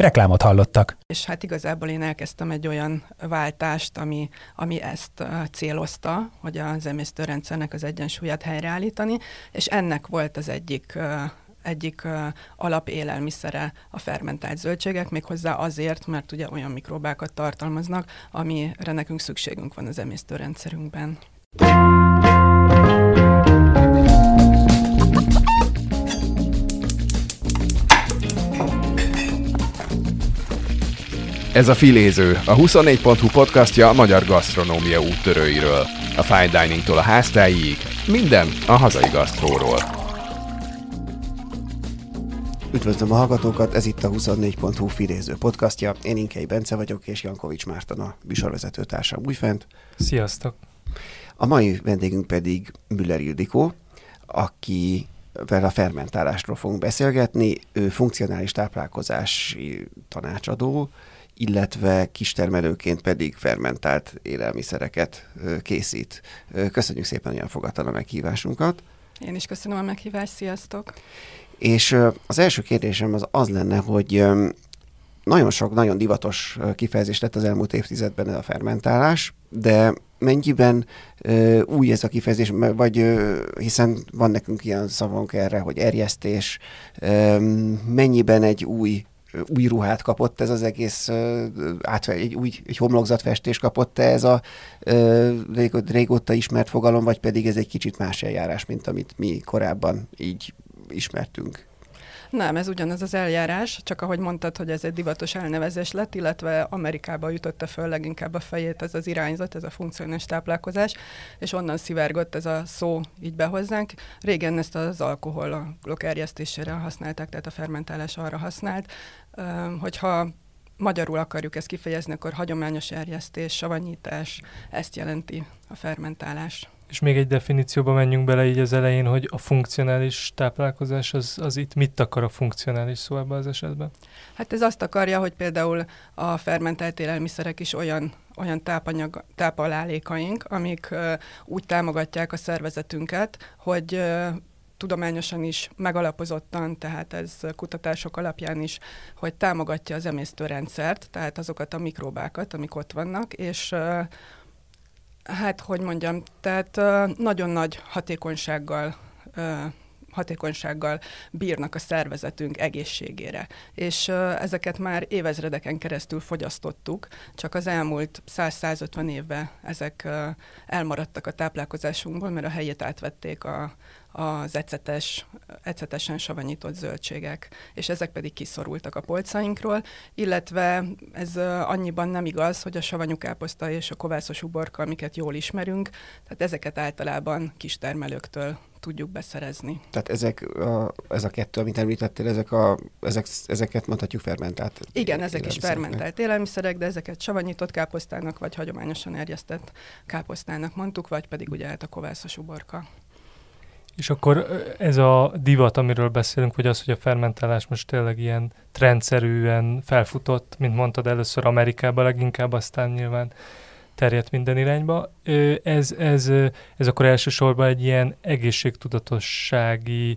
Reklámot hallottak. És hát igazából én elkezdtem egy olyan váltást, ami, ami ezt célozta, hogy az emésztőrendszernek az egyensúlyát helyreállítani, és ennek volt az egyik egyik uh, alapélelmiszere a fermentált zöldségek, méghozzá azért, mert ugye olyan mikrobákat tartalmaznak, amire nekünk szükségünk van az emésztőrendszerünkben. Ez a Filéző, a 24.hu podcastja a magyar gasztronómia úttörőiről. A fine diningtól a háztáig, minden a hazai gasztróról. Üdvözlöm a hallgatókat, ez itt a 24.hu Filéző podcastja. Én Inkei Bence vagyok, és Jankovics Márton a műsorvezető társam újfent. Sziasztok! A mai vendégünk pedig Müller Ildikó, aki vel a fermentálásról fogunk beszélgetni. Ő funkcionális táplálkozási tanácsadó, illetve kistermelőként pedig fermentált élelmiszereket készít. Köszönjük szépen, hogy elfogadta a meghívásunkat. Én is köszönöm a meghívást, sziasztok! És az első kérdésem az az lenne, hogy nagyon sok, nagyon divatos kifejezés lett az elmúlt évtizedben a fermentálás, de mennyiben ö, új ez a kifejezés, vagy ö, hiszen van nekünk ilyen szavunk erre, hogy erjesztés, ö, mennyiben egy új új ruhát kapott ez az egész, át, egy új egy homlokzatfestés kapott -e ez a régóta ismert fogalom, vagy pedig ez egy kicsit más eljárás, mint amit mi korábban így ismertünk? Nem, ez ugyanaz az eljárás, csak ahogy mondtad, hogy ez egy divatos elnevezés lett, illetve Amerikába ütötte föl leginkább a fejét ez az irányzat, ez a funkcionális táplálkozás, és onnan szivárgott ez a szó így be hozzánk. Régen ezt az alkoholok erjesztésére használták, tehát a fermentálás arra használt. Hogyha magyarul akarjuk ezt kifejezni, akkor hagyományos erjesztés, savanyítás, ezt jelenti a fermentálás. És még egy definícióba menjünk bele így az elején, hogy a funkcionális táplálkozás az, az itt mit akar a funkcionális szó ebben az esetben? Hát ez azt akarja, hogy például a fermentált élelmiszerek is olyan olyan tápanyag, tápalálékaink, amik uh, úgy támogatják a szervezetünket, hogy uh, tudományosan is megalapozottan, tehát ez kutatások alapján is, hogy támogatja az emésztőrendszert, tehát azokat a mikróbákat, amik ott vannak, és uh, Hát, hogy mondjam, tehát nagyon nagy hatékonysággal hatékonysággal bírnak a szervezetünk egészségére. És ezeket már évezredeken keresztül fogyasztottuk, csak az elmúlt 100-150 évben ezek elmaradtak a táplálkozásunkból, mert a helyét átvették a, az ecetes, ecetesen savanyított zöldségek, és ezek pedig kiszorultak a polcainkról, illetve ez annyiban nem igaz, hogy a savanyú káposzta és a kovászos uborka, amiket jól ismerünk, tehát ezeket általában kistermelőktől tudjuk beszerezni. Tehát ezek a, ez a kettő, amit említettél, ezek a, ezek, ezeket mondhatjuk fermentált Igen, ezek is fermentált élelmiszerek, de ezeket savanyított káposztának, vagy hagyományosan erjesztett káposztának mondtuk, vagy pedig ugye hát a kovászos uborka. És akkor ez a divat, amiről beszélünk, vagy az, hogy a fermentálás most tényleg ilyen trendszerűen felfutott, mint mondtad először Amerikában leginkább, aztán nyilván terjedt minden irányba. Ez, ez, ez akkor elsősorban egy ilyen egészségtudatossági,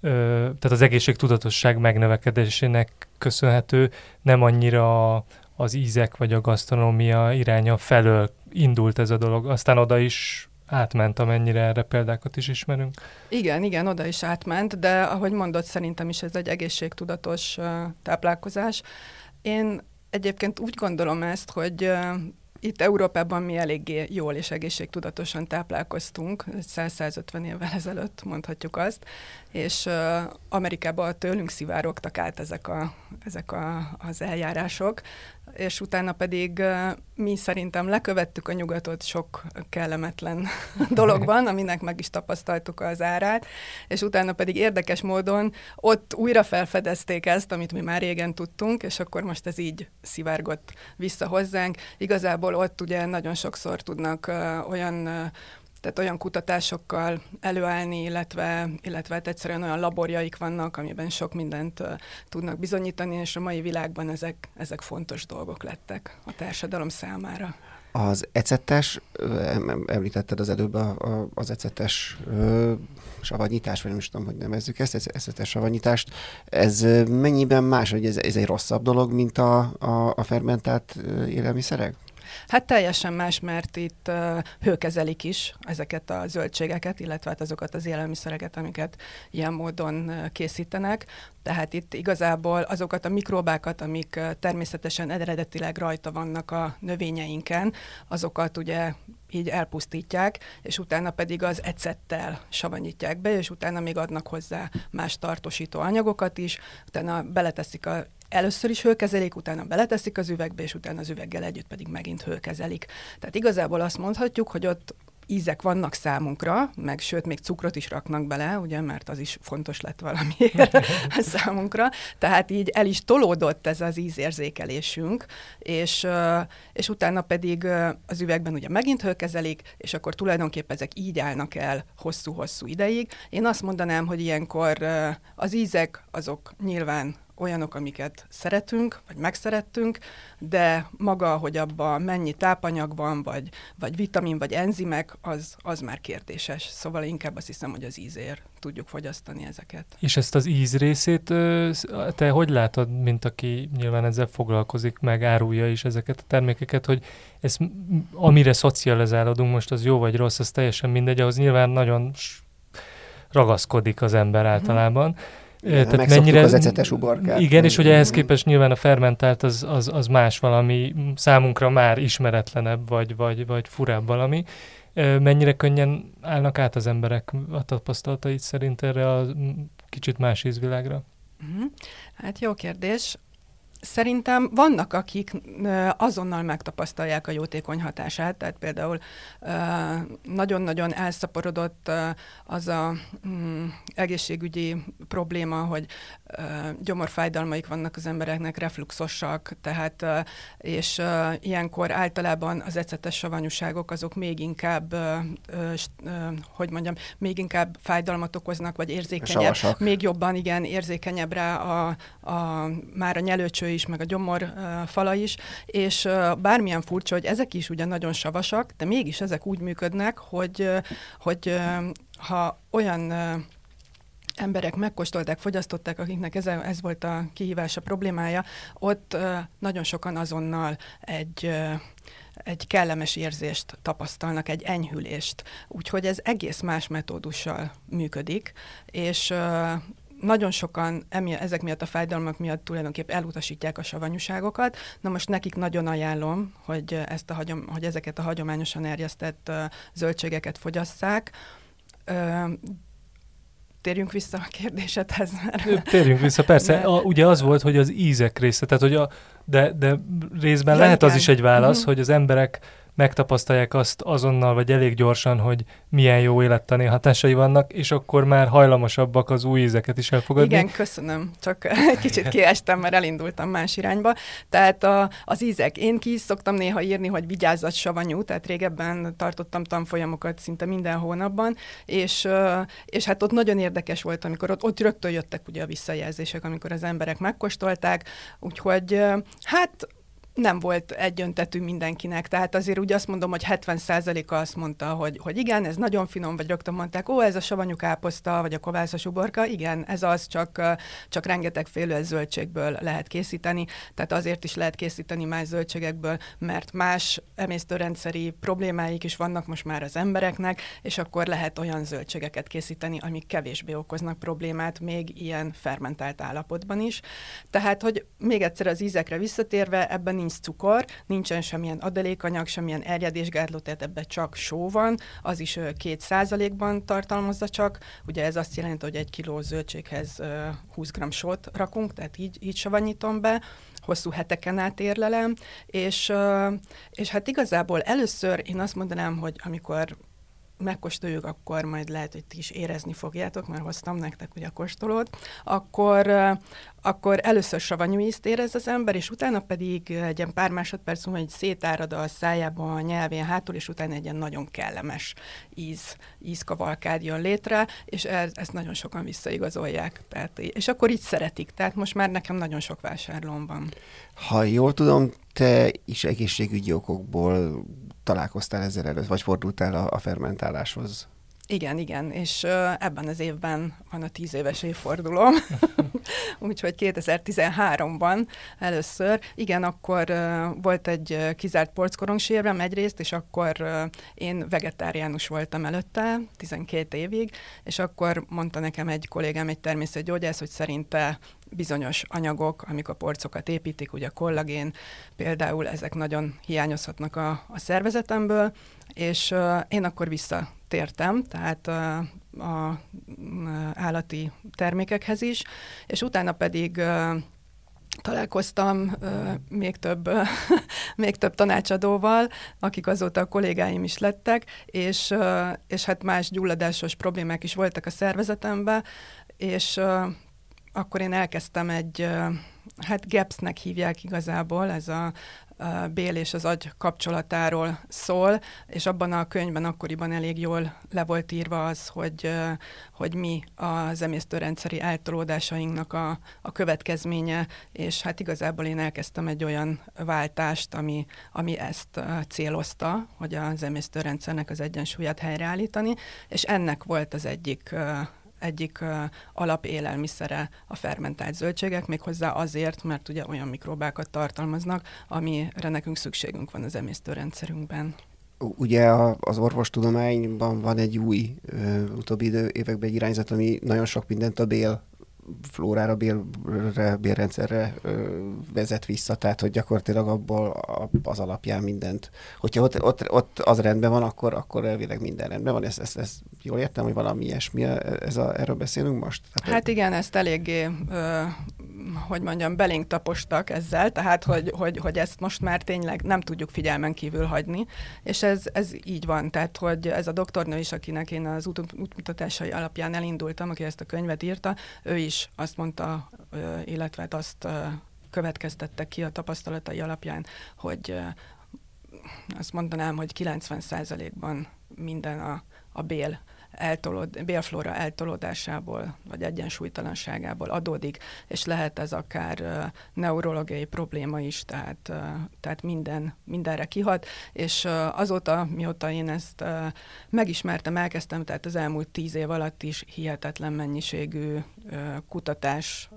tehát az egészségtudatosság megnövekedésének köszönhető, nem annyira az ízek vagy a gasztronómia iránya felől indult ez a dolog. Aztán oda is átment, amennyire erre példákat is ismerünk. Igen, igen, oda is átment, de ahogy mondott, szerintem is ez egy egészségtudatos uh, táplálkozás. Én egyébként úgy gondolom ezt, hogy itt Európában mi eléggé jól és egészségtudatosan táplálkoztunk, 100-150 évvel ezelőtt mondhatjuk azt, és uh, Amerikában tőlünk szivárogtak át ezek, a, ezek a, az eljárások, és utána pedig mi szerintem lekövettük a nyugatot sok kellemetlen dologban, aminek meg is tapasztaltuk az árát, és utána pedig érdekes módon ott újra felfedezték ezt, amit mi már régen tudtunk, és akkor most ez így szivárgott vissza hozzánk. Igazából ott ugye nagyon sokszor tudnak olyan tehát olyan kutatásokkal előállni, illetve, illetve hát egyszerűen olyan laborjaik vannak, amiben sok mindent uh, tudnak bizonyítani, és a mai világban ezek, ezek fontos dolgok lettek a társadalom számára. Az ecetes, említetted az előbb a, a, az ecetes savanyítás, vagy nem is tudom, hogy nevezzük ezt, ecetes savanyítást, ez mennyiben más, hogy ez, ez egy rosszabb dolog, mint a, a, a fermentált élelmiszerek? Hát teljesen más, mert itt uh, hőkezelik is ezeket a zöldségeket, illetve hát azokat az élelmiszereket, amiket ilyen módon uh, készítenek. Tehát itt igazából azokat a mikróbákat, amik uh, természetesen eredetileg rajta vannak a növényeinken, azokat ugye így elpusztítják, és utána pedig az ecettel savanyítják be, és utána még adnak hozzá más tartósító anyagokat is, utána beleteszik a először is hőkezelik, utána beleteszik az üvegbe, és utána az üveggel együtt pedig megint hőkezelik. Tehát igazából azt mondhatjuk, hogy ott ízek vannak számunkra, meg sőt, még cukrot is raknak bele, ugye, mert az is fontos lett valamiért számunkra. Tehát így el is tolódott ez az ízérzékelésünk, és, és utána pedig az üvegben ugye megint hőkezelik, és akkor tulajdonképpen ezek így állnak el hosszú-hosszú ideig. Én azt mondanám, hogy ilyenkor az ízek azok nyilván olyanok, amiket szeretünk, vagy megszerettünk, de maga, hogy abban mennyi tápanyag van, vagy, vagy vitamin, vagy enzimek, az, az már kérdéses. Szóval inkább azt hiszem, hogy az ízért tudjuk fogyasztani ezeket. És ezt az íz részét te hogy látod, mint aki nyilván ezzel foglalkozik, meg árulja is ezeket a termékeket, hogy ez, amire szocializálódunk most, az jó vagy rossz, az teljesen mindegy, ahhoz nyilván nagyon ragaszkodik az ember mhm. általában. Mm-hmm tehát mennyire, az ecetes uborkát. Igen, és hogy ehhez képest nyilván a fermentált az, az, az más valami, számunkra már ismeretlenebb, vagy, vagy, vagy furább valami. Mennyire könnyen állnak át az emberek a tapasztalatait szerint erre a kicsit más ízvilágra? Uh-huh. Hát jó kérdés. Szerintem vannak, akik azonnal megtapasztalják a jótékony hatását, tehát például nagyon-nagyon elszaporodott az a mm, egészségügyi probléma, hogy gyomorfájdalmaik vannak az embereknek, refluxosak, tehát és ilyenkor általában az ecetes savanyúságok azok még inkább, hogy mondjam, még inkább fájdalmat okoznak, vagy érzékenyebb, Savasak. még jobban, igen, érzékenyebb rá a, a, már a nyelőcső is, meg a gyomor fala is, és bármilyen furcsa, hogy ezek is ugye nagyon savasak, de mégis ezek úgy működnek, hogy, hogy ha olyan emberek megkóstolták, fogyasztották, akiknek ez, ez volt a kihívás, a problémája, ott nagyon sokan azonnal egy egy kellemes érzést tapasztalnak, egy enyhülést. Úgyhogy ez egész más metódussal működik, és nagyon sokan emi, ezek miatt a fájdalmak miatt tulajdonképpen elutasítják a savanyúságokat. Na most nekik nagyon ajánlom, hogy, ezt a hagyom, hogy ezeket a hagyományosan erjesztett zöldségeket fogyasszák. Térjünk vissza a kérdésedhez. Mert... Térjünk vissza, persze. Mert... A, ugye az volt, hogy az ízek része, tehát hogy a, de, de részben ja, lehet igen. az is egy válasz, uh-huh. hogy az emberek megtapasztalják azt azonnal, vagy elég gyorsan, hogy milyen jó élettani hatásai vannak, és akkor már hajlamosabbak az új ízeket is elfogadni. Igen, köszönöm. Csak egy kicsit kiestem, mert elindultam más irányba. Tehát a, az ízek. Én ki is szoktam néha írni, hogy vigyázzat savanyú, tehát régebben tartottam tanfolyamokat szinte minden hónapban, és, és hát ott nagyon érdekes volt, amikor ott, ott rögtön jöttek ugye a visszajelzések, amikor az emberek megkóstolták, úgyhogy hát nem volt egyöntetű mindenkinek. Tehát azért úgy azt mondom, hogy 70%-a azt mondta, hogy, hogy igen, ez nagyon finom, vagy rögtön mondták, ó, ez a savanyú káposzta, vagy a kovászos uborka, igen, ez az, csak, csak rengeteg félő zöldségből lehet készíteni, tehát azért is lehet készíteni más zöldségekből, mert más emésztőrendszeri problémáik is vannak most már az embereknek, és akkor lehet olyan zöldségeket készíteni, amik kevésbé okoznak problémát, még ilyen fermentált állapotban is. Tehát, hogy még egyszer az ízekre visszatérve, ebben nincs nincs cukor, nincsen semmilyen adalékanyag, semmilyen erjedésgátló, tehát ebben csak só van, az is két százalékban tartalmazza csak. Ugye ez azt jelenti, hogy egy kiló zöldséghez 20 g sót rakunk, tehát így, így savanyítom be hosszú heteken át érlelem, és, és hát igazából először én azt mondanám, hogy amikor megkóstoljuk, akkor majd lehet, hogy ti is érezni fogjátok, mert hoztam nektek ugye a kóstolót, akkor, akkor először savanyú ízt érez az ember, és utána pedig egy ilyen pár másodperc múlva egy szétárad a szájába, a nyelvén hátul, és utána egy ilyen nagyon kellemes íz, ízkavalkád jön létre, és ez, ezt nagyon sokan visszaigazolják. Tehát, és akkor így szeretik. Tehát most már nekem nagyon sok vásárlóm van. Ha jól tudom, te is egészségügyi okokból találkoztál ezzel előtt, vagy fordultál a, a fermentáláshoz? Igen, igen, és ebben az évben van a tíz éves évfordulóm, úgyhogy 2013-ban először, igen, akkor volt egy kizárt porckorongsévrem egyrészt, és akkor én vegetáriánus voltam előtte, 12 évig, és akkor mondta nekem egy kollégám, egy természetgyógyász, hogy szerinte bizonyos anyagok, amik a porcokat építik, ugye a kollagén, például ezek nagyon hiányozhatnak a, a szervezetemből, és uh, én akkor visszatértem, tehát uh, a uh, állati termékekhez is, és utána pedig uh, találkoztam uh, még több uh, még több tanácsadóval, akik azóta a kollégáim is lettek, és, uh, és hát más gyulladásos problémák is voltak a szervezetemben, és akkor én elkezdtem egy, hát GAPS-nek hívják igazából, ez a, a bél és az agy kapcsolatáról szól, és abban a könyvben akkoriban elég jól le volt írva az, hogy, hogy mi az emésztőrendszeri eltolódásainknak a, a következménye, és hát igazából én elkezdtem egy olyan váltást, ami, ami ezt célozta, hogy az emésztőrendszernek az egyensúlyát helyreállítani, és ennek volt az egyik egyik uh, alapélelmiszere a fermentált zöldségek, méghozzá azért, mert ugye olyan mikrobákat tartalmaznak, amire nekünk szükségünk van az emésztőrendszerünkben. Ugye az orvostudományban van egy új, uh, utóbbi idő, években egy irányzat, ami nagyon sok mindent a bél flórára, bélre, bélrendszerre ö, vezet vissza, tehát hogy gyakorlatilag abból az alapján mindent. Hogyha ott, ott, ott az rendben van, akkor, akkor elvileg minden rendben van. Ezt, ezt, ezt jól értem, hogy valami ilyesmi, ez a, erről beszélünk most? Tehát, hát igen, ezt eléggé ö, hogy mondjam, belénk tapostak ezzel, tehát hogy, hogy, hogy ezt most már tényleg nem tudjuk figyelmen kívül hagyni, és ez, ez így van, tehát hogy ez a doktornő is, akinek én az út, útmutatásai alapján elindultam, aki ezt a könyvet írta, ő is azt mondta, illetve hát azt következtette ki a tapasztalatai alapján, hogy azt mondanám, hogy 90%-ban minden a, a bél eltolód, bélflóra eltolódásából, vagy egyensúlytalanságából adódik, és lehet ez akár neurológiai probléma is, tehát, tehát minden, mindenre kihat, és azóta, mióta én ezt megismertem, elkezdtem, tehát az elmúlt tíz év alatt is hihetetlen mennyiségű kutatás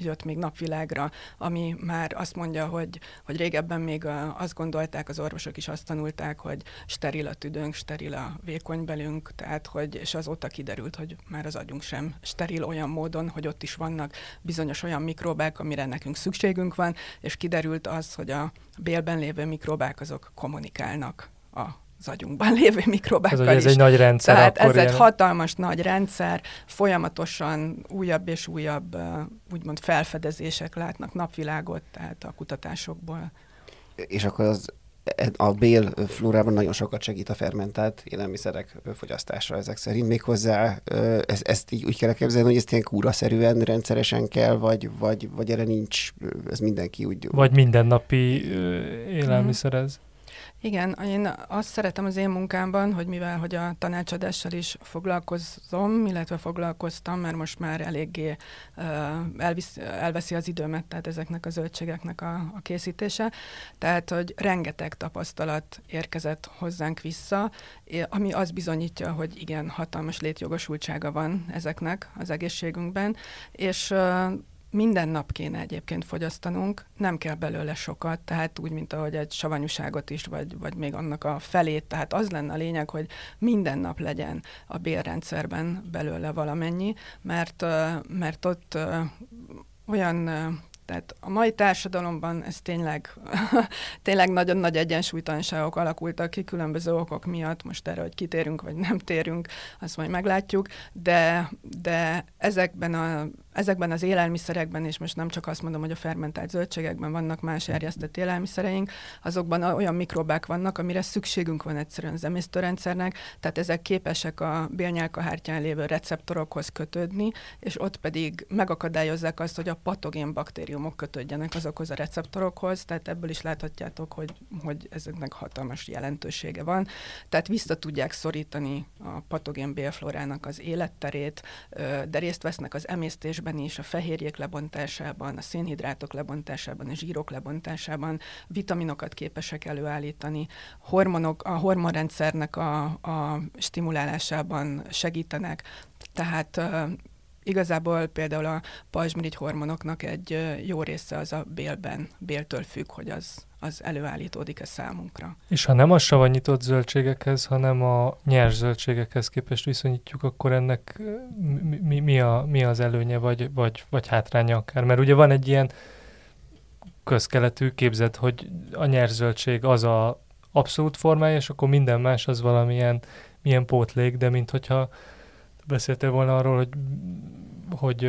jött még napvilágra, ami már azt mondja, hogy, hogy régebben még azt gondolták, az orvosok is azt tanulták, hogy steril a tüdőnk, steril a vékonybelünk, tehát hogy, és azóta kiderült, hogy már az agyunk sem steril olyan módon, hogy ott is vannak bizonyos olyan mikróbák, amire nekünk szükségünk van, és kiderült az, hogy a bélben lévő mikróbák azok kommunikálnak a az agyunkban lévő mikrobákkal ez, is. Ez egy nagy rendszer. Tehát ez ilyen... egy hatalmas nagy rendszer, folyamatosan újabb és újabb úgymond felfedezések látnak napvilágot, tehát a kutatásokból. És akkor az a bél flórában nagyon sokat segít a fermentált élelmiszerek fogyasztása ezek szerint. Méghozzá ezt, ezt így úgy kell elképzelni, hogy ezt ilyen kúraszerűen, rendszeresen kell, vagy, vagy, vagy erre nincs, ez mindenki úgy... Vagy mindennapi élelmiszer ez. Igen, én azt szeretem az én munkámban, hogy mivel hogy a tanácsadással is foglalkozom, illetve foglalkoztam, mert most már eléggé elvisz, elveszi az időmet, tehát ezeknek a zöldségeknek a, a készítése. Tehát, hogy rengeteg tapasztalat érkezett hozzánk vissza, ami azt bizonyítja, hogy igen, hatalmas létjogosultsága van ezeknek az egészségünkben, és minden nap kéne egyébként fogyasztanunk, nem kell belőle sokat, tehát úgy, mint ahogy egy savanyúságot is, vagy, vagy még annak a felét, tehát az lenne a lényeg, hogy minden nap legyen a bélrendszerben belőle valamennyi, mert, mert ott olyan Tehát a mai társadalomban ez tényleg, tényleg nagyon nagy egyensúlytalanságok alakultak ki különböző okok miatt, most erre, hogy kitérünk vagy nem térünk, azt majd meglátjuk, de, de ezekben, a, ezekben az élelmiszerekben, és most nem csak azt mondom, hogy a fermentált zöldségekben vannak más erjesztett élelmiszereink, azokban olyan mikrobák vannak, amire szükségünk van egyszerűen az emésztőrendszernek, tehát ezek képesek a bélnyálkahártyán lévő receptorokhoz kötődni, és ott pedig megakadályozzák azt, hogy a patogén baktériumok kötődjenek azokhoz a receptorokhoz, tehát ebből is láthatjátok, hogy, hogy ezeknek hatalmas jelentősége van. Tehát vissza tudják szorítani a patogén bélflorának az életterét, de részt vesznek az emésztésben is, a fehérjék lebontásában, a szénhidrátok lebontásában, a zsírok lebontásában, vitaminokat képesek előállítani, hormonok, a hormonrendszernek a, a stimulálásában segítenek, tehát Igazából például a pajzsmirigy hormonoknak egy jó része az a bélben, béltől függ, hogy az, az előállítódik-e számunkra. És ha nem a savanyított zöldségekhez, hanem a nyers zöldségekhez képest viszonyítjuk, akkor ennek mi, mi, a, mi az előnye, vagy, vagy, vagy hátránya akár? Mert ugye van egy ilyen közkeletű képzet, hogy a nyers zöldség az a abszolút formája, és akkor minden más az valamilyen milyen pótlék, de mint hogyha beszéltél volna arról, hogy hogy,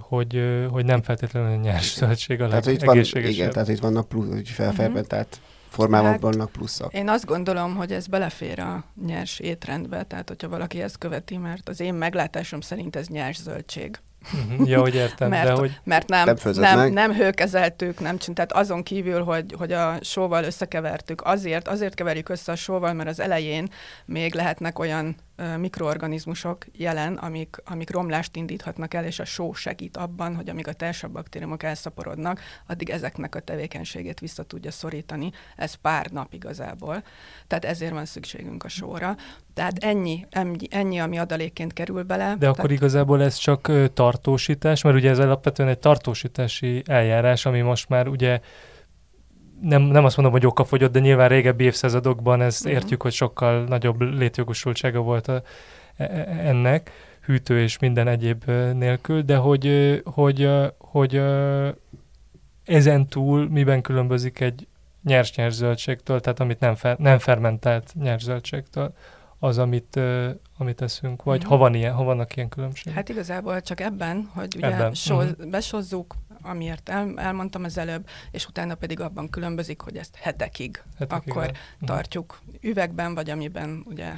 hogy, hogy nem feltétlenül nyers zöldség a tehát, itt van, Igen, tehát itt vannak plusz, hogy felfermentált uh-huh. formában hát, vannak pluszak. Én azt gondolom, hogy ez belefér a nyers étrendbe, tehát hogyha valaki ezt követi, mert az én meglátásom szerint ez nyers zöldség. Uh-huh. Ja, hogy értem, mert, de hogy... Mert nem, nem, nem, nem hőkezeltük, nem csin, tehát azon kívül, hogy, hogy a sóval összekevertük, azért, azért keverjük össze a sóval, mert az elején még lehetnek olyan mikroorganizmusok jelen, amik, amik romlást indíthatnak el, és a só segít abban, hogy amíg a társabb baktériumok elszaporodnak, addig ezeknek a tevékenységét vissza tudja szorítani. Ez pár nap igazából. Tehát ezért van szükségünk a sóra. Tehát ennyi, ennyi, ennyi ami adalékként kerül bele. De Tehát... akkor igazából ez csak tartósítás, mert ugye ez alapvetően egy tartósítási eljárás, ami most már ugye nem, nem azt mondom, hogy okafogyott, de nyilván régebbi évszázadokban ezt uh-huh. értjük, hogy sokkal nagyobb létjogosultsága volt a, e, e, ennek, hűtő és minden egyéb nélkül, de hogy, hogy, hogy ezen túl miben különbözik egy nyers-nyers zöldségtől, tehát amit nem, fer, nem fermentált nyers zöldségtől, az, amit, amit eszünk, vagy uh-huh. ha, van ilyen, ha vannak ilyen különbségek? Hát igazából csak ebben, hogy ugye ebben. So, uh-huh. besozzuk, amiért el, elmondtam az előbb, és utána pedig abban különbözik, hogy ezt hetekig, hetekig akkor el. Mhm. tartjuk üvegben, vagy amiben ugye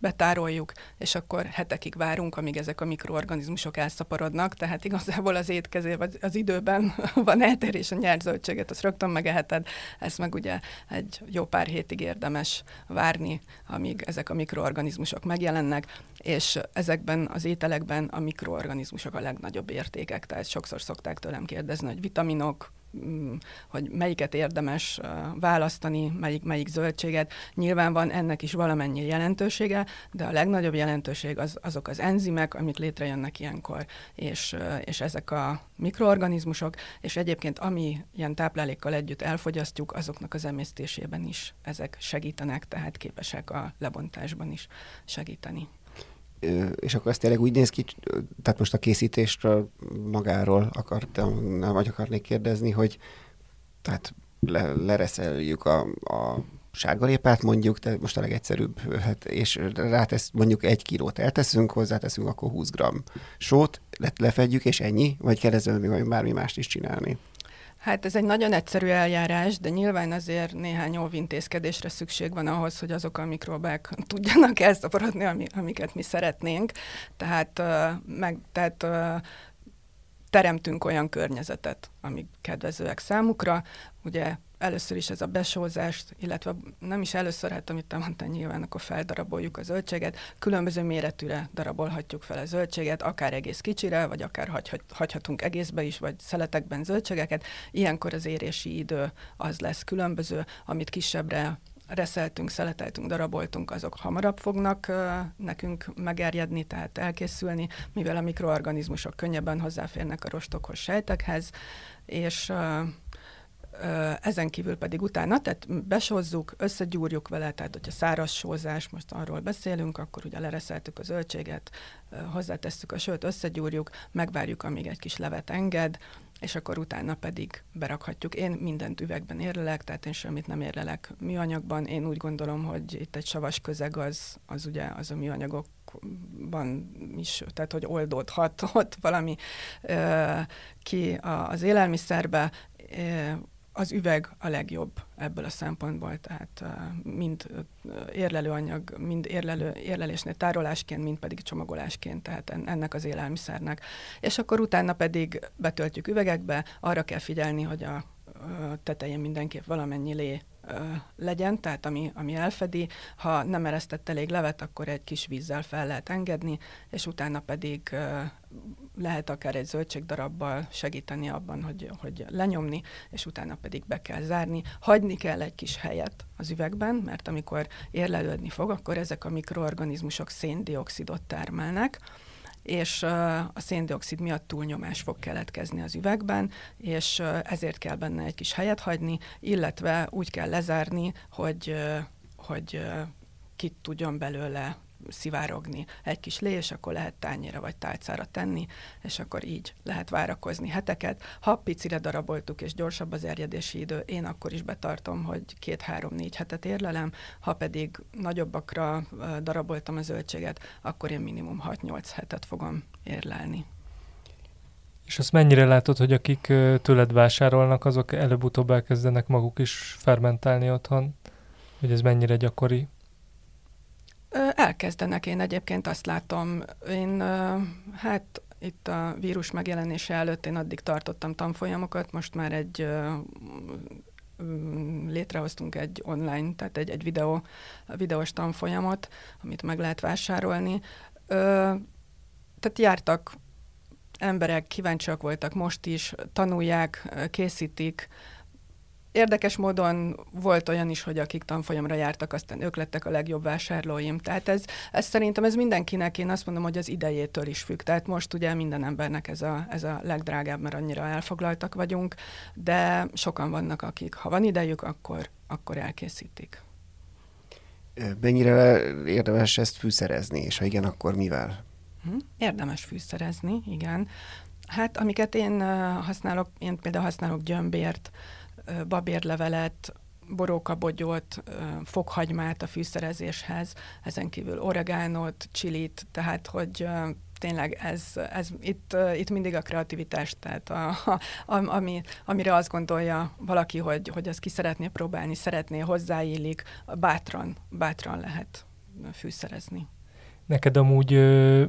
betároljuk, és akkor hetekig várunk, amíg ezek a mikroorganizmusok elszaporodnak, tehát igazából az étkezé, vagy az időben van eltérés a nyert zöldséget, azt rögtön megeheted, ezt meg ugye egy jó pár hétig érdemes várni, amíg ezek a mikroorganizmusok megjelennek, és ezekben az ételekben a mikroorganizmusok a legnagyobb értékek, tehát sokszor szokták tőlem kérdezni, hogy vitaminok, mm, hogy melyiket érdemes választani, melyik, melyik zöldséget. Nyilván van ennek is valamennyi jelentősége, de a legnagyobb jelentőség az, azok az enzimek, amik létrejönnek ilyenkor, és, és ezek a mikroorganizmusok, és egyébként ami ilyen táplálékkal együtt elfogyasztjuk, azoknak az emésztésében is ezek segítenek, tehát képesek a lebontásban is segíteni és akkor ez tényleg úgy néz ki, tehát most a készítésről magáról akartam, vagy akarnék kérdezni, hogy tehát le, lereszeljük a, a sárgarépát mondjuk, tehát most a legegyszerűbb, hát, és rátesz mondjuk egy kilót elteszünk, hozzáteszünk akkor 20 g sót, lefedjük, és ennyi, vagy kell ezzel bármi mást is csinálni? Hát ez egy nagyon egyszerű eljárás, de nyilván azért néhány óvintézkedésre szükség van ahhoz, hogy azok a mikrobák tudjanak elszaporodni, ami, amiket mi szeretnénk. Tehát, meg, tehát teremtünk olyan környezetet, ami kedvezőek számukra. Ugye először is ez a besózást, illetve nem is először, hát amit te mondtál nyilván, akkor feldaraboljuk a zöldséget, különböző méretűre darabolhatjuk fel a zöldséget, akár egész kicsire, vagy akár hagyhat, hagyhatunk egészbe is, vagy szeletekben zöldségeket. Ilyenkor az érési idő az lesz különböző, amit kisebbre reszeltünk, szeleteltünk, daraboltunk, azok hamarabb fognak uh, nekünk megerjedni, tehát elkészülni, mivel a mikroorganizmusok könnyebben hozzáférnek a rostokhoz, sejtekhez, és uh, ezen kívül pedig utána, tehát besózzuk, összegyúrjuk vele, tehát hogyha száraz sózás, most arról beszélünk, akkor ugye lereszeltük a zöldséget, hozzátesszük a sőt, összegyúrjuk, megvárjuk, amíg egy kis levet enged, és akkor utána pedig berakhatjuk. Én mindent üvegben érlelek, tehát én semmit nem érlelek műanyagban. Én úgy gondolom, hogy itt egy savas közeg az, az ugye az a műanyagokban is, tehát hogy oldódhat ott valami ö, ki az élelmiszerbe, az üveg a legjobb ebből a szempontból, tehát mind érlelőanyag, mind érlelő, érlelésnél tárolásként, mind pedig csomagolásként, tehát ennek az élelmiszernek. És akkor utána pedig betöltjük üvegekbe, arra kell figyelni, hogy a tetején mindenképp valamennyi lé legyen, tehát ami, ami elfedi. Ha nem eresztett elég levet, akkor egy kis vízzel fel lehet engedni, és utána pedig lehet akár egy zöldségdarabbal segíteni abban, hogy, hogy lenyomni, és utána pedig be kell zárni. Hagyni kell egy kis helyet az üvegben, mert amikor érlelődni fog, akkor ezek a mikroorganizmusok széndiokszidot termelnek, és a széndiokszid miatt túlnyomás fog keletkezni az üvegben, és ezért kell benne egy kis helyet hagyni, illetve úgy kell lezárni, hogy, hogy ki tudjon belőle szivárogni egy kis lé, és akkor lehet tányéra vagy tálcára tenni, és akkor így lehet várakozni heteket. Ha picire daraboltuk, és gyorsabb az erjedési idő, én akkor is betartom, hogy két-három-négy hetet érlelem, ha pedig nagyobbakra daraboltam a zöldséget, akkor én minimum 6-8 hetet fogom érlelni. És azt mennyire látod, hogy akik tőled vásárolnak, azok előbb-utóbb elkezdenek maguk is fermentálni otthon? Hogy ez mennyire gyakori? Elkezdenek, én egyébként azt látom. Én hát itt a vírus megjelenése előtt én addig tartottam tanfolyamokat, most már egy létrehoztunk egy online, tehát egy, egy videó, videós tanfolyamot, amit meg lehet vásárolni. Tehát jártak emberek, kíváncsiak voltak most is, tanulják, készítik, Érdekes módon volt olyan is, hogy akik tanfolyamra jártak, aztán ők lettek a legjobb vásárlóim. Tehát ez, ez szerintem ez mindenkinek, én azt mondom, hogy az idejétől is függ. Tehát most ugye minden embernek ez a, ez a legdrágább, mert annyira elfoglaltak vagyunk, de sokan vannak, akik ha van idejük, akkor, akkor elkészítik. Mennyire érdemes ezt fűszerezni, és ha igen, akkor mivel? Hm? Érdemes fűszerezni, igen. Hát amiket én használok, én például használok gyömbért, babérlevelet, borókabogyót, fokhagymát a fűszerezéshez, ezen kívül oregánot, csilit, tehát hogy tényleg ez, ez itt, itt mindig a kreativitás, tehát a, a, ami, amire azt gondolja valaki, hogy, hogy ezt ki szeretné próbálni, szeretné, hozzáillik, bátran, bátran lehet fűszerezni. Neked amúgy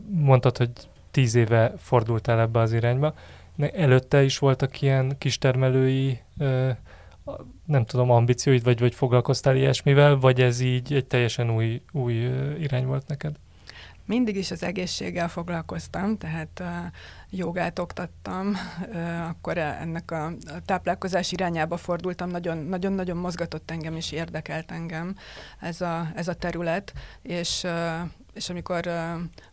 mondtad, hogy tíz éve fordultál ebbe az irányba. Előtte is voltak ilyen kistermelői nem tudom, ambícióid, vagy, vagy foglalkoztál ilyesmivel, vagy ez így egy teljesen új, új irány volt neked? Mindig is az egészséggel foglalkoztam, tehát uh, jogát oktattam, akkor ennek a, a táplálkozás irányába fordultam, nagyon-nagyon mozgatott engem és érdekelt engem ez a, ez a terület, és és amikor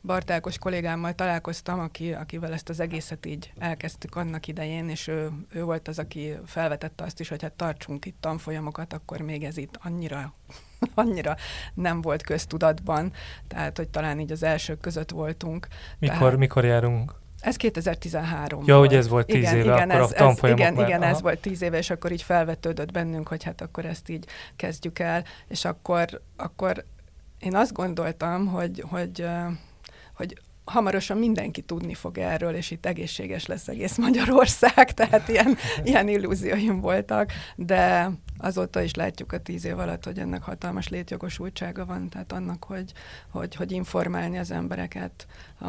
Bartálkos kollégámmal találkoztam, aki, akivel ezt az egészet így elkezdtük annak idején, és ő, ő volt az, aki felvetette azt is, hogy hát tartsunk itt tanfolyamokat, akkor még ez itt annyira annyira nem volt köztudatban, tehát hogy talán így az elsők között voltunk. Mikor, tehát, mikor járunk? Ez 2013 Ja, hogy ez volt tíz igen, éve, igen, akkor ez, a tanfolyamok Igen, már, igen aha. ez volt tíz éve, és akkor így felvetődött bennünk, hogy hát akkor ezt így kezdjük el, és akkor, akkor én azt gondoltam, hogy, hogy, hogy hamarosan mindenki tudni fog erről, és itt egészséges lesz egész Magyarország, tehát ilyen, ilyen illúzióim voltak, de azóta is látjuk a tíz év alatt, hogy ennek hatalmas létjogosultsága van, tehát annak, hogy, hogy, hogy informálni az embereket a,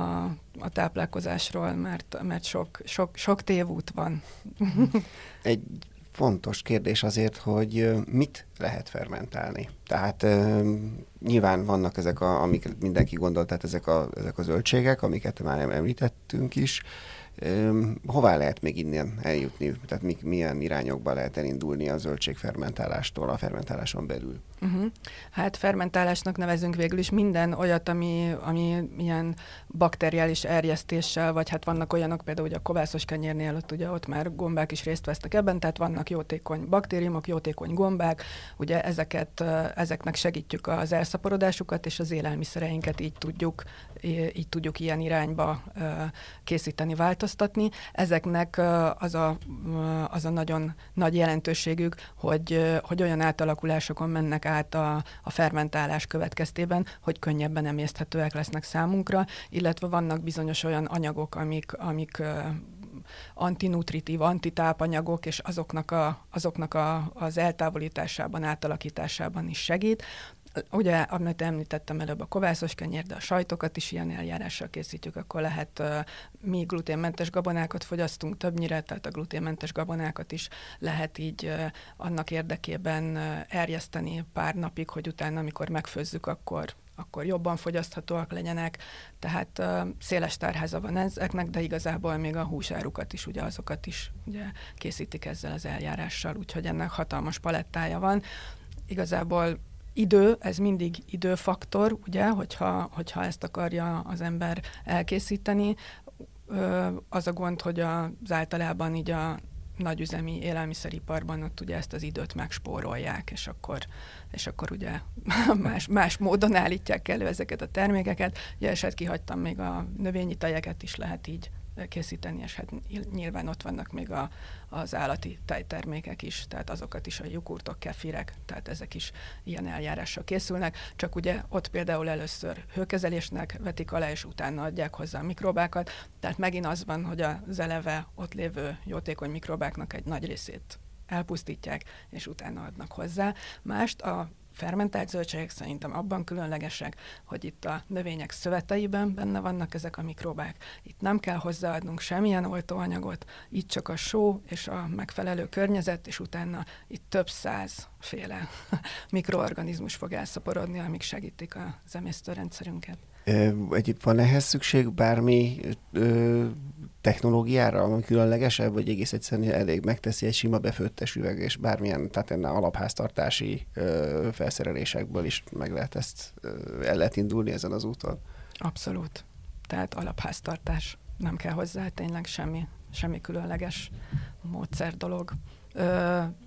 a táplálkozásról, mert, mert sok, sok, sok tévút van. Egy fontos kérdés azért, hogy mit lehet fermentálni. Tehát nyilván vannak ezek, a, amiket mindenki gondolt, tehát ezek a, ezek a zöldségek, amiket már említettünk is, Hová lehet még innen eljutni? Tehát mi, milyen irányokba lehet elindulni a zöldségfermentálástól a fermentáláson belül? Uh-huh. Hát fermentálásnak nevezünk végül is minden olyat, ami, ami ilyen bakteriális erjesztéssel, vagy hát vannak olyanok, például ugye a kovászos kenyérnél, ott ugye ott már gombák is részt vesznek ebben, tehát vannak jótékony baktériumok, jótékony gombák, ugye ezeket, ezeknek segítjük az elszaporodásukat, és az élelmiszereinket így tudjuk, így tudjuk ilyen irányba készíteni, változtatni. Ezeknek az a, az a nagyon nagy jelentőségük, hogy, hogy olyan átalakulásokon mennek át a, a fermentálás következtében, hogy könnyebben emészthetőek lesznek számunkra, illetve vannak bizonyos olyan anyagok, amik, amik antinutritív, antitápanyagok, és azoknak, a, azoknak a, az eltávolításában, átalakításában is segít. Ugye, amit említettem előbb, a kovászos kenyér, de a sajtokat is ilyen eljárással készítjük, akkor lehet mi gluténmentes gabonákat fogyasztunk többnyire, tehát a gluténmentes gabonákat is lehet így annak érdekében uh, erjeszteni pár napig, hogy utána, amikor megfőzzük, akkor akkor jobban fogyaszthatóak legyenek, tehát uh, széles tárháza van ezeknek, de igazából még a húsárukat is, ugye azokat is ugye, készítik ezzel az eljárással, úgyhogy ennek hatalmas palettája van. Igazából idő, ez mindig időfaktor, ugye, hogyha, hogyha ezt akarja az ember elkészíteni. Az a gond, hogy az általában így a nagyüzemi élelmiszeriparban ott ugye ezt az időt megspórolják, és akkor, és akkor ugye más, más módon állítják elő ezeket a termékeket. Ugye eset kihagytam még a növényi tejeket is lehet így készíteni, és hát nyilván ott vannak még a, az állati tejtermékek is, tehát azokat is a jogurtok, kefirek, tehát ezek is ilyen eljárással készülnek, csak ugye ott például először hőkezelésnek vetik alá, és utána adják hozzá a mikrobákat, tehát megint az van, hogy az eleve ott lévő jótékony mikrobáknak egy nagy részét elpusztítják, és utána adnak hozzá. Mást a fermentált zöldségek szerintem abban különlegesek, hogy itt a növények szöveteiben benne vannak ezek a mikrobák. Itt nem kell hozzáadnunk semmilyen oltóanyagot, itt csak a só és a megfelelő környezet, és utána itt több száz féle mikroorganizmus fog elszaporodni, amik segítik az emésztőrendszerünket. Egyéb van ehhez szükség bármi ö, technológiára, ami különlegesebb, vagy egész egyszerűen elég megteszi egy sima befőttes üveg, és bármilyen, tehát ennél alapháztartási ö, felszerelésekből is meg lehet ezt, ö, el lehet indulni ezen az úton? Abszolút. Tehát alapháztartás. Nem kell hozzá tényleg semmi, semmi különleges módszer dolog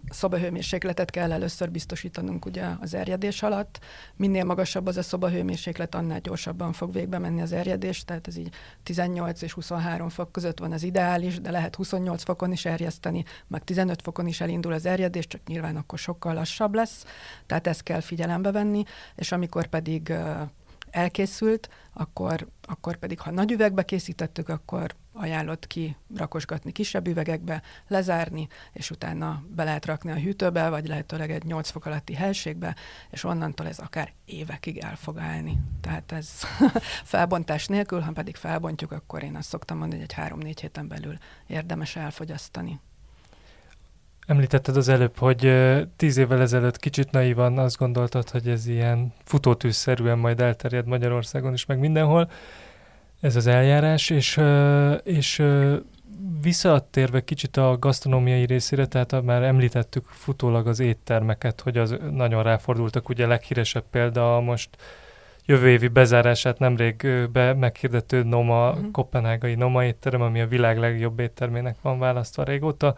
szobahőmérsékletet kell először biztosítanunk ugye az erjedés alatt. Minél magasabb az a szobahőmérséklet, annál gyorsabban fog végbe menni az erjedés, tehát ez így 18 és 23 fok között van az ideális, de lehet 28 fokon is erjeszteni, meg 15 fokon is elindul az erjedés, csak nyilván akkor sokkal lassabb lesz, tehát ezt kell figyelembe venni, és amikor pedig elkészült, akkor, akkor pedig, ha nagy üvegbe készítettük, akkor ajánlott ki rakosgatni kisebb üvegekbe, lezárni, és utána be lehet rakni a hűtőbe, vagy lehetőleg egy 8 fok alatti helységbe, és onnantól ez akár évekig el fog állni. Tehát ez felbontás nélkül, ha pedig felbontjuk, akkor én azt szoktam mondani, hogy egy 3-4 héten belül érdemes elfogyasztani. Említetted az előbb, hogy tíz évvel ezelőtt kicsit naivan azt gondoltad, hogy ez ilyen futótűzszerűen majd elterjed Magyarországon is, meg mindenhol ez az eljárás, és, és visszatérve kicsit a gasztronómiai részére, tehát már említettük futólag az éttermeket, hogy az nagyon ráfordultak, ugye a leghíresebb példa most jövő évi bezárását nemrég be meghirdető Noma, uh-huh. kopenhágai Noma étterem, ami a világ legjobb éttermének van választva régóta,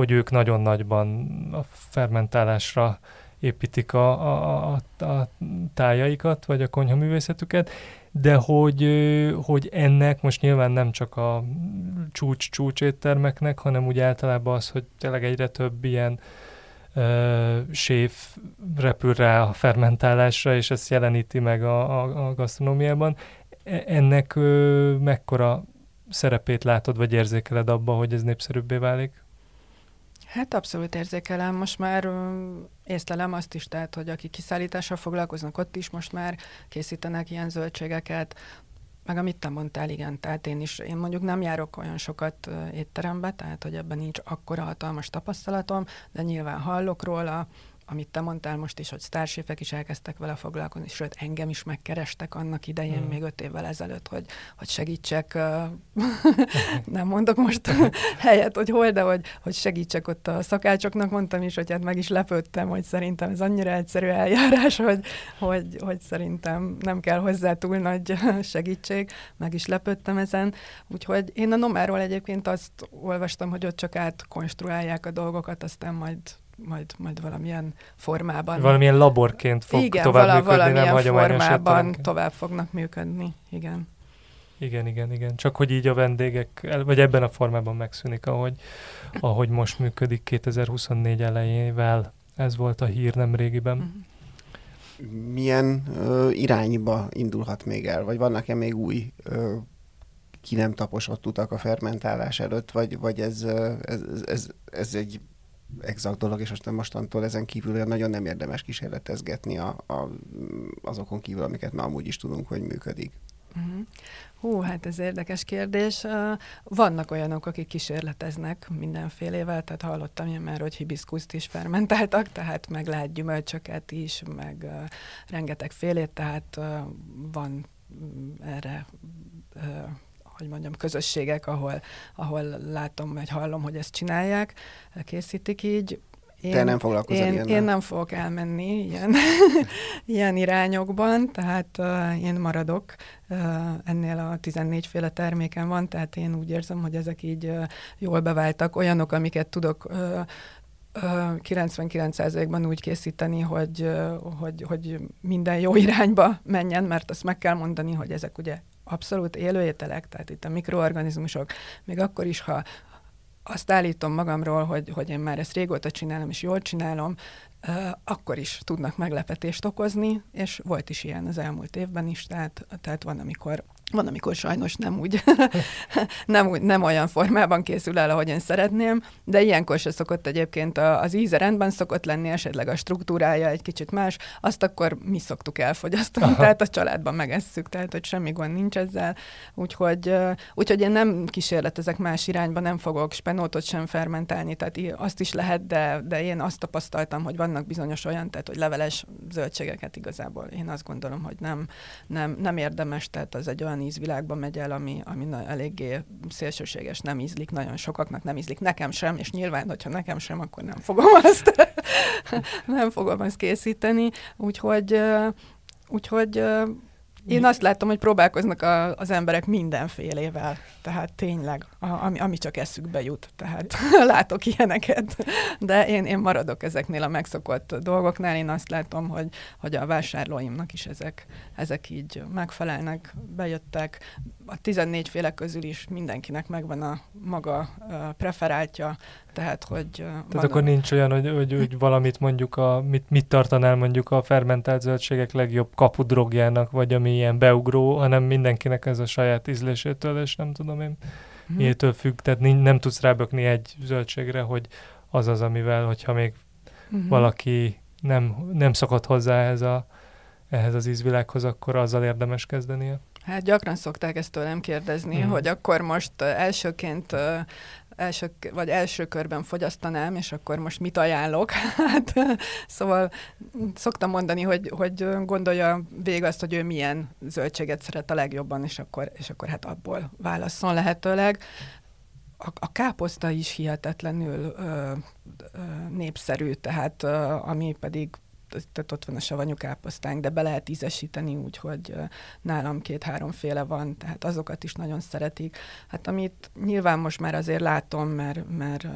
hogy ők nagyon nagyban a fermentálásra építik a, a, a, a tájaikat, vagy a konyhaművészetüket, de hogy, hogy ennek most nyilván nem csak a csúcs-csúcs éttermeknek, hanem úgy általában az, hogy tényleg egyre több ilyen uh, séf repül rá a fermentálásra, és ezt jeleníti meg a, a, a gasztronómiában. E, ennek uh, mekkora szerepét látod, vagy érzékeled abba, hogy ez népszerűbbé válik? Hát abszolút érzékelem. Most már észlelem azt is, tehát, hogy akik kiszállítással foglalkoznak, ott is most már készítenek ilyen zöldségeket, meg amit te mondtál, igen, tehát én is, én mondjuk nem járok olyan sokat étterembe, tehát hogy ebben nincs akkora hatalmas tapasztalatom, de nyilván hallok róla, amit te mondtál most is, hogy sztárséfek is elkezdtek vele foglalkozni, sőt engem is megkerestek annak idején, hmm. még öt évvel ezelőtt, hogy, hogy segítsek, nem mondok most helyet, hogy hol, de hogy, hogy segítsek ott a szakácsoknak, mondtam is, hogy hát meg is lepődtem, hogy szerintem ez annyira egyszerű eljárás, hogy, hogy, hogy szerintem nem kell hozzá túl nagy segítség, meg is lepődtem ezen. Úgyhogy én a Nomáról egyébként azt olvastam, hogy ott csak átkonstruálják a dolgokat, aztán majd majd, majd valamilyen formában. Valamilyen laborként fog igen, tovább vala, működni, valamilyen nem formában tovább fognak működni, igen. Igen, igen, igen. Csak hogy így a vendégek, vagy ebben a formában megszűnik, ahogy, ahogy most működik 2024 elejével. Ez volt a hír nem régiben. Mhm. Milyen ö, irányba indulhat még el? Vagy vannak-e még új ö, ki nem taposott utak a fermentálás előtt, vagy, vagy ez, ez, ez, ez egy exakt dolog, és aztán mostantól ezen kívül nagyon nem érdemes kísérletezgetni a, a, azokon kívül, amiket már amúgy is tudunk, hogy működik. Uh-huh. Hú, hát ez érdekes kérdés. Vannak olyanok, akik kísérleteznek mindenfélével, tehát hallottam én már, hogy hibiszkuszt is fermentáltak, tehát meg lehet gyümölcsöket is, meg rengeteg félét, tehát van mm, erre hogy mondjam, közösségek, ahol, ahol látom, vagy hallom, hogy ezt csinálják, készítik így. Én, Te nem foglalkozol én, én nem fogok elmenni ilyen, ilyen irányokban, tehát uh, én maradok. Uh, ennél a 14 féle terméken van, tehát én úgy érzem, hogy ezek így uh, jól beváltak. Olyanok, amiket tudok uh, 99%-ban úgy készíteni, hogy, hogy, hogy minden jó irányba menjen, mert azt meg kell mondani, hogy ezek ugye abszolút élőételek, tehát itt a mikroorganizmusok, még akkor is, ha azt állítom magamról, hogy, hogy én már ezt régóta csinálom, és jól csinálom, akkor is tudnak meglepetést okozni, és volt is ilyen az elmúlt évben is, tehát, tehát van, amikor van, amikor sajnos nem úgy, nem, úgy, nem olyan formában készül el, ahogy én szeretném, de ilyenkor se szokott egyébként az íze rendben szokott lenni, esetleg a struktúrája egy kicsit más, azt akkor mi szoktuk elfogyasztani, Aha. tehát a családban megesszük, tehát hogy semmi gond nincs ezzel, úgyhogy, úgyhogy én nem kísérletezek más irányba, nem fogok spenótot sem fermentálni, tehát azt is lehet, de, de én azt tapasztaltam, hogy vannak bizonyos olyan, tehát hogy leveles zöldségeket igazából én azt gondolom, hogy nem, nem, nem érdemes, tehát az egy olyan olyan ízvilágba megy el, ami, ami eléggé szélsőséges, nem ízlik, nagyon sokaknak nem ízlik, nekem sem, és nyilván, hogyha nekem sem, akkor nem fogom azt, nem fogom azt készíteni, úgyhogy, úgyhogy én azt látom, hogy próbálkoznak a, az emberek mindenfélével, tehát tényleg, a, ami, ami csak eszükbe jut, tehát látok ilyeneket, de én, én maradok ezeknél a megszokott dolgoknál, én azt látom, hogy, hogy a vásárlóimnak is ezek, ezek így megfelelnek, bejöttek, a 14 féle közül is mindenkinek megvan a maga preferáltja, tehát, hogy... Tehát akkor nincs olyan, hogy, hogy, hogy valamit mondjuk, a, mit, mit tartanál mondjuk a fermentált zöldségek legjobb kapudrogjának, vagy ami ilyen beugró, hanem mindenkinek ez a saját ízlésétől, és nem tudom én, hmm. miétől függ, tehát nem tudsz rábökni egy zöldségre, hogy az az, amivel, hogyha még hmm. valaki nem, nem szokott hozzá ehhez, a, ehhez az ízvilághoz, akkor azzal érdemes kezdenie. Hát gyakran szokták ezt tőlem kérdezni, mm. hogy akkor most elsőként első, vagy első körben fogyasztanám, és akkor most mit ajánlok? Hát, szóval szoktam mondani, hogy, hogy gondolja végig azt, hogy ő milyen zöldséget szeret a legjobban, és akkor, és akkor hát abból válaszol lehetőleg. A, a káposzta is hihetetlenül ö, ö, népszerű, tehát ö, ami pedig tehát ott van a savanyú káposztánk, de be lehet ízesíteni úgy, hogy nálam két-háromféle van, tehát azokat is nagyon szeretik. Hát amit nyilván most már azért látom, mert, mert,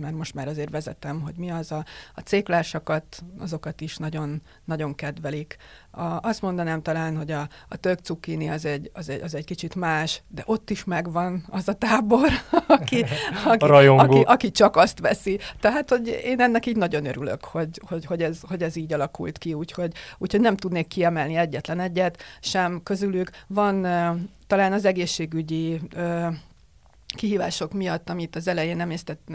mert most már azért vezetem, hogy mi az a, a céklásakat, azokat is nagyon, nagyon kedvelik. A, azt mondanám talán, hogy a, a tök cukkini az egy, az, egy, az egy kicsit más, de ott is megvan az a tábor, aki, aki, aki, aki csak azt veszi. Tehát, hogy én ennek így nagyon örülök, hogy, hogy, hogy, ez, hogy ez így alakult ki, úgyhogy, úgyhogy nem tudnék kiemelni egyetlen egyet, sem közülük. Van talán az egészségügyi kihívások miatt, amit az elején emésztett,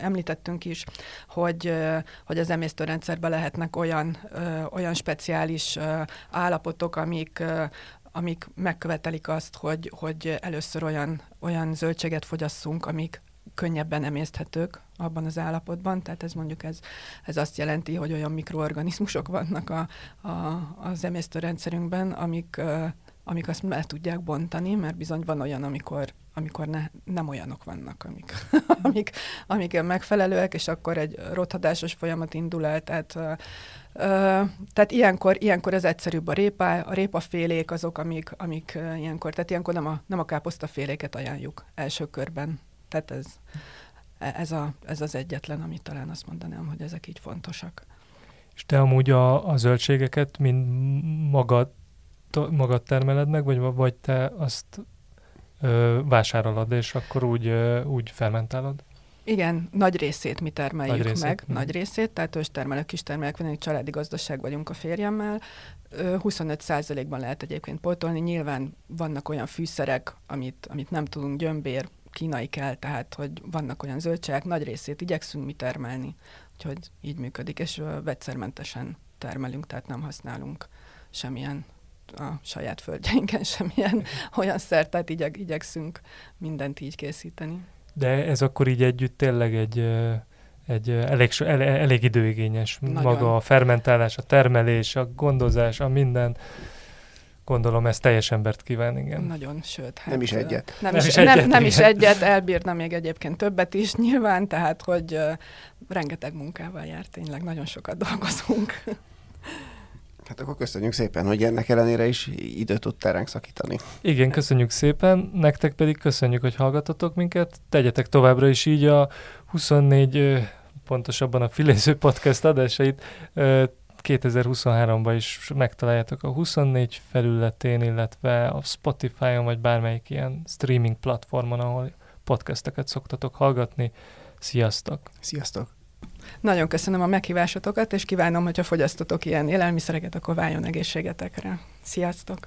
említettünk is, hogy, hogy az emésztőrendszerben lehetnek olyan, olyan speciális állapotok, amik, amik megkövetelik azt, hogy, hogy először olyan, olyan zöldséget fogyasszunk, amik könnyebben emészthetők abban az állapotban, tehát ez mondjuk ez, ez azt jelenti, hogy olyan mikroorganizmusok vannak a, a, az emésztőrendszerünkben, amik, amik azt meg tudják bontani, mert bizony van olyan, amikor, amikor ne, nem olyanok vannak, amik, amik, amik megfelelőek, és akkor egy rothadásos folyamat indul el, tehát tehát ilyenkor, ilyenkor ez egyszerűbb a répa, a répafélék azok, amik, amik ilyenkor, tehát ilyenkor nem a, nem a káposztaféléket ajánljuk első körben. Tehát ez, ez, a, ez az egyetlen, amit talán azt mondanám, hogy ezek így fontosak. És te amúgy a, a zöldségeket mind magad magad termeled meg, vagy, vagy te azt ö, vásárolod, és akkor úgy, ö, úgy fermentálod? Igen, nagy részét mi termeljük Nagy nagy részét, meg, mhm. nagy részét, tehát őstermelők, kistermelők van, egy családi gazdaság vagyunk a férjemmel. Ö, 25%-ban lehet egyébként pótolni. Nyilván vannak olyan fűszerek, amit, amit nem tudunk, gyömbér, kínai kell, tehát hogy vannak olyan zöldségek, nagy részét igyekszünk mi termelni, úgyhogy így működik, és vegyszermentesen termelünk, tehát nem használunk semmilyen a saját földjeinken semmilyen olyan szert, tehát igyek, igyekszünk mindent így készíteni. De ez akkor így együtt tényleg egy, egy elég, elég időigényes Nagyon. maga a fermentálás, a termelés, a gondozás, a minden. Gondolom ez teljes embert kíván, igen. Nagyon, sőt. Hát, Nem is egyet. Nem, Nem is, is nem, egyet, nem is egyet, elbírna még egyébként többet is nyilván, tehát hogy uh, rengeteg munkával jár, tényleg nagyon sokat dolgozunk. Hát akkor köszönjük szépen, hogy ennek ellenére is időt tudtál ránk szakítani. Igen, köszönjük szépen, nektek pedig köszönjük, hogy hallgatotok minket. Tegyetek továbbra is így a 24, ö, pontosabban a Filéző Podcast adásait ö, 2023-ban is megtaláljátok a 24 felületén, illetve a Spotify-on, vagy bármelyik ilyen streaming platformon, ahol podcasteket szoktatok hallgatni. Sziasztok! Sziasztok! Nagyon köszönöm a meghívásotokat, és kívánom, hogyha fogyasztotok ilyen élelmiszereket, akkor váljon egészségetekre. Sziasztok!